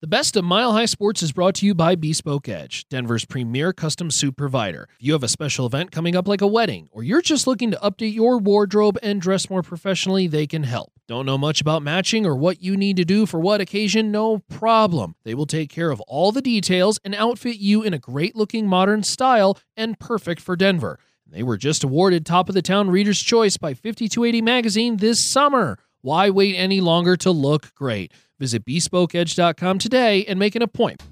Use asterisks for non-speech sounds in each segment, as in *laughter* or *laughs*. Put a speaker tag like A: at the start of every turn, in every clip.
A: The best of Mile High Sports is brought to you by Bespoke Edge, Denver's premier custom suit provider. If you have a special event coming up like a wedding, or you're just looking to update your wardrobe and dress more professionally, they can help. Don't know much about matching or what you need to do for what occasion? No problem. They will take care of all the details and outfit you in a great looking modern style and perfect for Denver. They were just awarded Top of the Town Reader's Choice by 5280 Magazine this summer. Why wait any longer to look great? Visit bespokeedge.com today and make an appointment.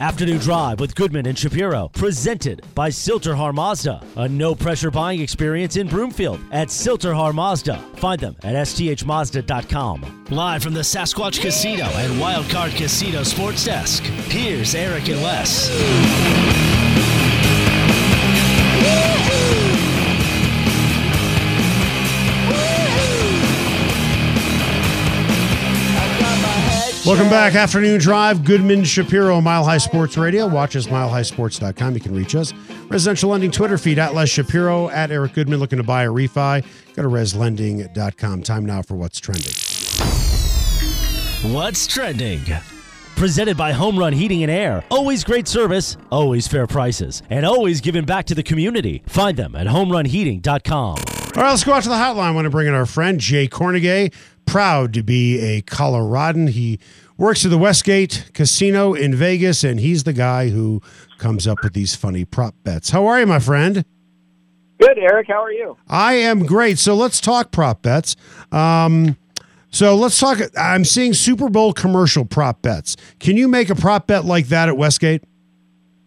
B: Afternoon Drive with Goodman and Shapiro, presented by Sill-TerHar Mazda. A no pressure buying experience in Broomfield at Sill-TerHar Mazda. Find them at sthmazda.com. Live from the Sasquatch Casino and Wildcard Casino Sports Desk, here's Eric and Les.
C: Welcome back. Afternoon Drive, Goodman Shapiro, Mile High Sports Radio. Watch us, milehighsports.com. You can reach us. Residential Lending Twitter feed at Les Shapiro, at Eric Goodman, looking to buy a refi. Go to reslending.com. Time now for what's trending.
B: What's trending? Presented by Home Run Heating and Air. Always great service, always fair prices, and always giving back to the community. Find them at homerunheating.com.
C: All right, let's go out to the hotline. I want to bring in our friend Jay Kornegay. Proud to be a Coloradan. He works at the Westgate Casino in Vegas, and he's the guy who comes up with these funny prop bets. How are you, my friend?
D: Good, Eric. How are you?
C: I am great. So let's talk prop bets. Um, so let's talk. I'm seeing Super Bowl commercial prop bets. Can you make a prop bet like that at Westgate?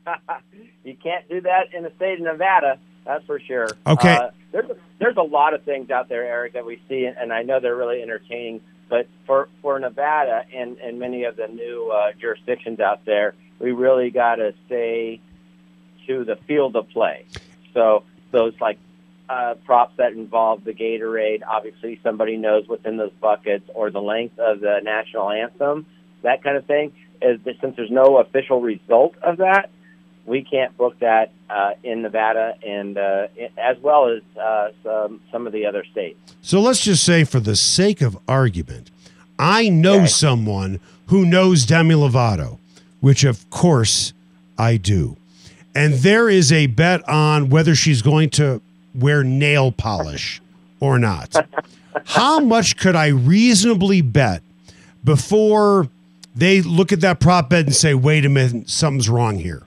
C: *laughs*
D: you can't do that in the state of Nevada. That's for sure.
C: Okay.
D: Uh, there's a, there's a lot of things out there, Eric, that we see, and I know they're really entertaining. But for for Nevada and and many of the new uh, jurisdictions out there, we really got to stay to the field of play. So those like uh, props that involve the Gatorade, obviously somebody knows what's in those buckets, or the length of the national anthem, that kind of thing. Is that since there's no official result of that, we can't book that uh, in Nevada and uh, as well as uh, some some of the other states.
C: So let's just say, for the sake of argument, I know
D: Okay.
C: someone who knows Demi Lovato, which of course I do. And there is a bet on whether she's going to wear nail polish or not. *laughs* How much could I reasonably bet before they look at that prop bet and say, wait a minute, something's wrong here?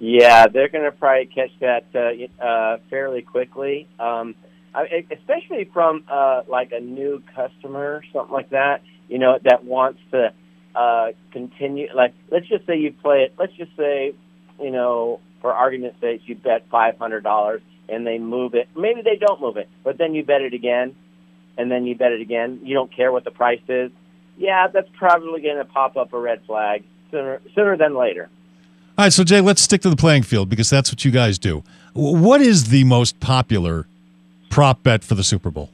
D: Yeah, they're going to probably catch that uh, uh, fairly quickly, um, I, especially from uh, like a new customer, something like that. You know, that wants to uh, continue. Like, let's just say you play it. Let's just say, you know, for argument's sake, you bet five hundred dollars, and they move it. Maybe they don't move it, but then you bet it again, and then you bet it again. You don't care what the price is. Yeah, that's probably going to pop up a red flag sooner sooner than later.
E: All right, so Jay, let's stick to the playing field because that's what you guys do. What is the most popular prop bet for the Super Bowl?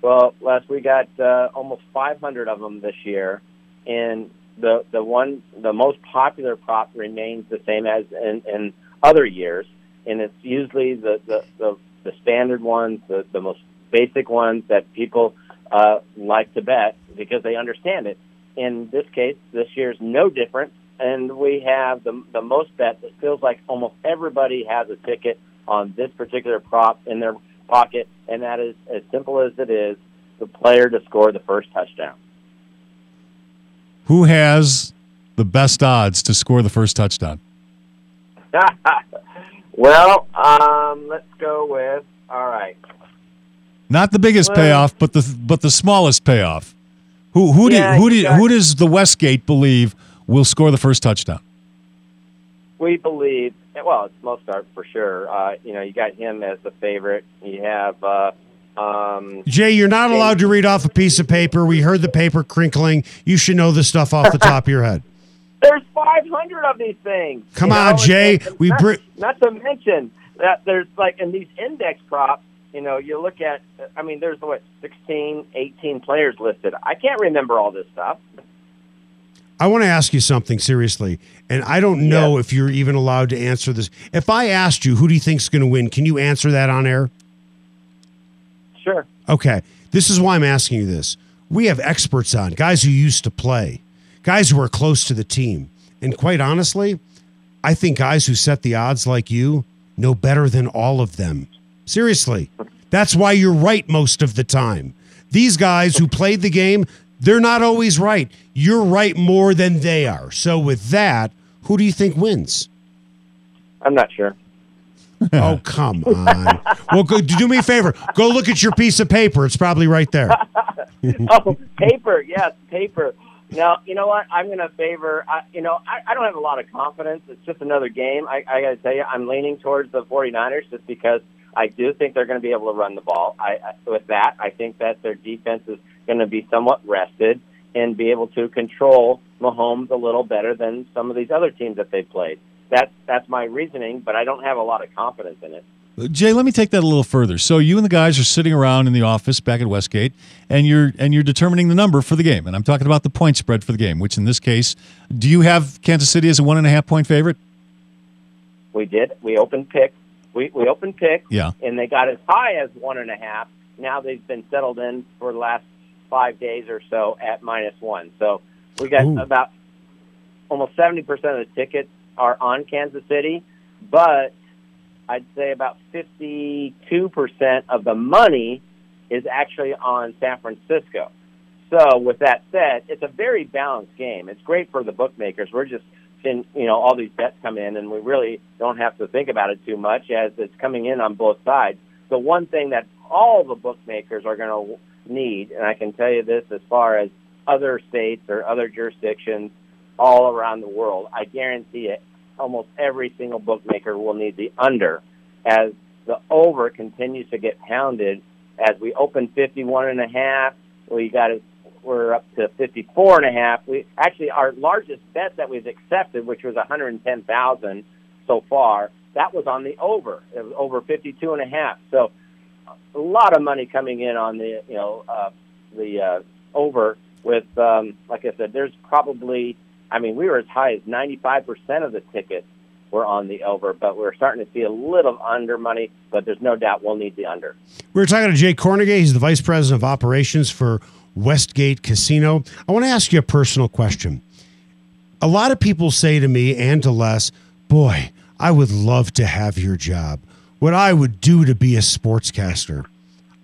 D: Well, Les, we got uh, almost 500 of them this year, and the the one the most popular prop remains the same as in, in other years, and it's usually the the, the, the standard ones, the, the most basic ones that people uh, like to bet because they understand it. In this case, this year's no different, and we have the the most bet. It feels like almost everybody has a ticket on this particular prop in their pocket, and that is as simple as it is the player to score the first touchdown.
E: Who has the best odds to score the first touchdown? *laughs*
D: well, um, let's go with all right.
E: Not the biggest
D: Well-
E: payoff, but the but the smallest payoff. Who who
D: Yeah,
E: do who do
D: got-
E: who does the Westgate believe will score the first touchdown?
D: We believe, well, it's Mostert for sure. Uh, you know, you got him as the favorite. You have uh, Um,
C: Jay, you're not allowed to read off a piece of paper. We heard the paper crinkling. You should know this stuff off the top of your head. *laughs*
D: there's 500 of these things.
C: Come
D: you
C: on,
D: know, and-
C: Jay.
D: and
C: We
D: not,
C: br-
D: not to mention that there's like in these index props. You know, you look at. I mean, there's what 16, 18 players listed. I can't remember all this stuff.
C: I want to ask you something seriously, and I don't know if you're even allowed to answer this. If I asked you, who do you think's going to win? Can you answer that on air?
D: Sure.
C: Okay. This is why I'm asking you this. We have experts on, guys who used to play, guys who are close to the team. And quite honestly, I think guys who set the odds like you know better than all of them. Seriously. That's why you're right most of the time. These guys who played the game, they're not always right. You're right more than they are. So with that, who do you think wins?
D: I'm not sure. *laughs*
C: Oh, come on. Well, go, do me a favor. Go look at your piece of paper. It's probably right there. *laughs*
D: oh, paper. Yes, paper. Now, you know what? I'm going to favor. I, you know, I, I don't have a lot of confidence. It's just another game. I, I got to tell you, I'm leaning towards the 49ers just because I do think they're going to be able to run the ball. I, I with that, I think that their defense is going to be somewhat rested and be able to control Mahomes a little better than some of these other teams that they've played. That's that's my reasoning, but I don't have a lot of confidence in it.
E: Jay, let me take that a little further. So you and the guys are sitting around in the office back at Westgate, and you're and you're determining the number for the game. And I'm talking about the point spread for the game, which in this case, do you have Kansas City as a one and a half point favorite?
D: We did. We opened pick. We we opened pick.
E: Yeah.
D: and they got as high as one and a half. Now they've been settled in for the last five days or so at minus one. So we got
C: Ooh.
D: about almost seventy percent of the tickets are on Kansas City, but I'd say about fifty-two percent of the money is actually on San Francisco. So with that said, it's a very balanced game. It's great for the bookmakers. We're just seeing, you know, all these bets come in, and we really don't have to think about it too much as it's coming in on both sides. The one thing that all the bookmakers are going to need, and I can tell you this as far as other states or other jurisdictions all around the world, I guarantee it, almost every single bookmaker will need the under as the over continues to get pounded as we open 51 and a half. We got it. We're up to 54 and a half. We actually our largest bet that we've accepted, which was 110,000 so far, that was on the over. It was over 52 and a half. So a lot of money coming in on the you know uh, the uh, over. With um, like I said, there's probably I mean we were as high as 95 percent of the tickets were on the over, but we're starting to see a little under money. But there's no doubt we'll need the under.
C: We were talking to Jay Kornegay. He's the vice president of operations for Westgate Casino. I want to ask you a personal question. A lot of people say to me and to Les, Boy, I would love to have your job. What I would do to be a sportscaster.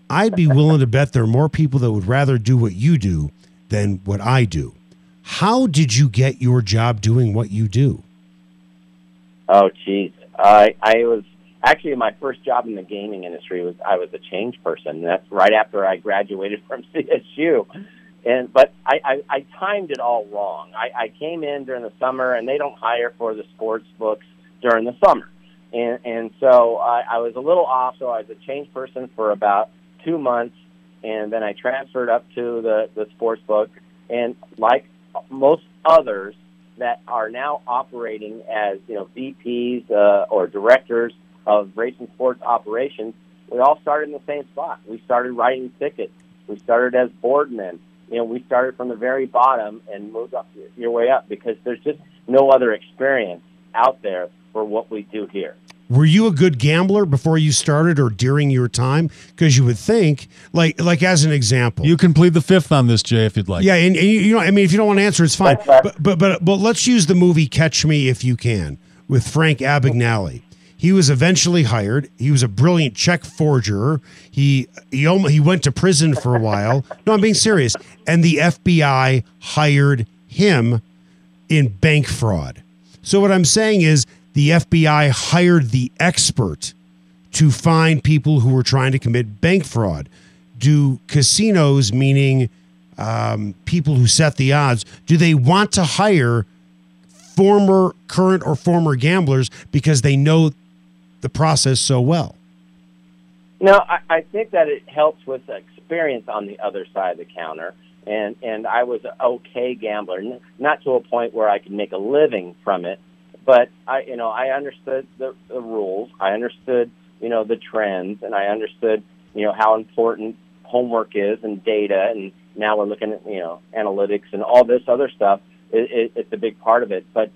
C: I'd be willing to bet there are more people that would rather do what you do than what I do. How did you get your job doing what you do?
D: Oh, geez. I I was actually my first job in the gaming industry was I was a change person. That's right after I graduated from *laughs* CSU, and but I I, I timed it all wrong. I, I came in during the summer, and they don't hire for the sports books during the summer, and and so I, I was a little off. So I was a change person for about two months, and then I transferred up to the the sports book, and like most others that are now operating as you know VPs uh, or directors of racing sports operations. We all started in the same spot. We started writing tickets. We started as boardmen. You know, we started from the very bottom and moved up your way up because there's just no other experience out there for what we do here.
C: Were you a good gambler before you started or during your time? Because you would think, like, like as an example,
E: You can plead the fifth on this, Jay, if you'd like.
C: yeah, and, and you you know, I mean, if you don't want to answer, it's fine.
D: That's fine.
C: But but but but let's use the movie Catch Me If You Can with Frank Abagnale. He was eventually hired. He was a brilliant check forger. He he almost, he went to prison for a while. *laughs* No, I'm being serious. And the FBI hired him in bank fraud. So what I'm saying is the FBI hired the expert to find people who were trying to commit bank fraud. Do casinos, meaning um, people who set the odds, do they want to hire former, current, or former gamblers because they know the process so well?
D: No, I, I think that it helps with experience on the other side of the counter. And and I was an okay gambler, not to a point where I could make a living from it, but I you know I understood the, the rules, I understood you know the trends, and I understood you know how important homework is and data, and now we're looking at you know analytics and all this other stuff. It, it, it's a big part of it, but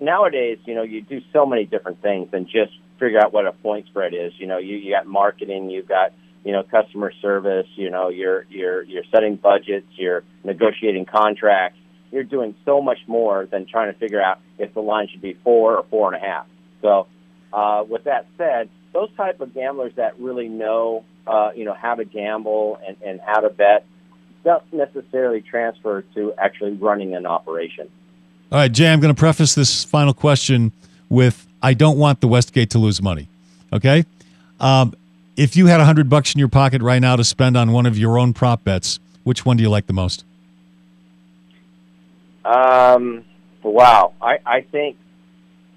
D: nowadays, you know, you do so many different things than just figure out what a point spread is. You know, you, you got marketing, you've got, you know, customer service, you know, you're, you're, you're setting budgets, you're negotiating contracts. You're doing so much more than trying to figure out if the line should be four or four and a half. So, uh, with that said, those type of gamblers that really know, uh, you know, how to gamble and, and how to bet don't necessarily transfer to actually running an operation.
E: All right, Jay, I'm going to preface this final question with I don't want the Westgate to lose money. Okay? Um, if you had 100 bucks in your pocket right now to spend on one of your own prop bets, which one do you like the most?
D: Um, wow. I, I think,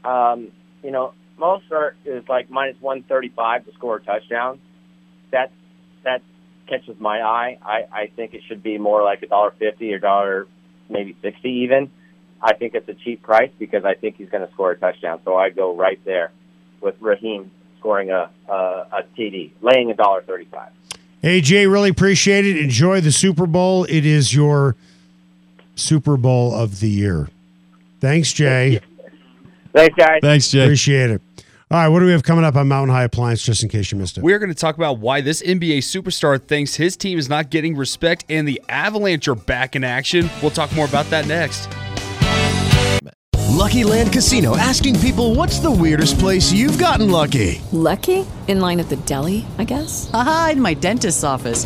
D: um, you know, Mostert is like minus 135 to score a touchdown. That, that catches my eye. I, I think it should be more like a dollar fifty or dollar maybe 60 even. I think it's a cheap price because I think he's going to score a touchdown. So I go right there with Raheem scoring a, a, a TD, laying a dollar thirty-five.
C: Hey, Jay, really appreciate it. Enjoy the Super Bowl. It is your Super Bowl of the year. Thanks, Jay.
D: Thanks, guys.
E: Thanks, Jay.
C: Appreciate it. All right, what do we have coming up on Mountain High Appliance, just in case you missed it?
F: We're going to talk about why this NBA superstar thinks his team is not getting respect and the Avalanche are back in action. We'll talk more about that next.
G: Lucky Land Casino asking people what's the weirdest place you've gotten lucky?
H: Lucky? In line at the deli, I guess?
I: Aha, in my dentist's office.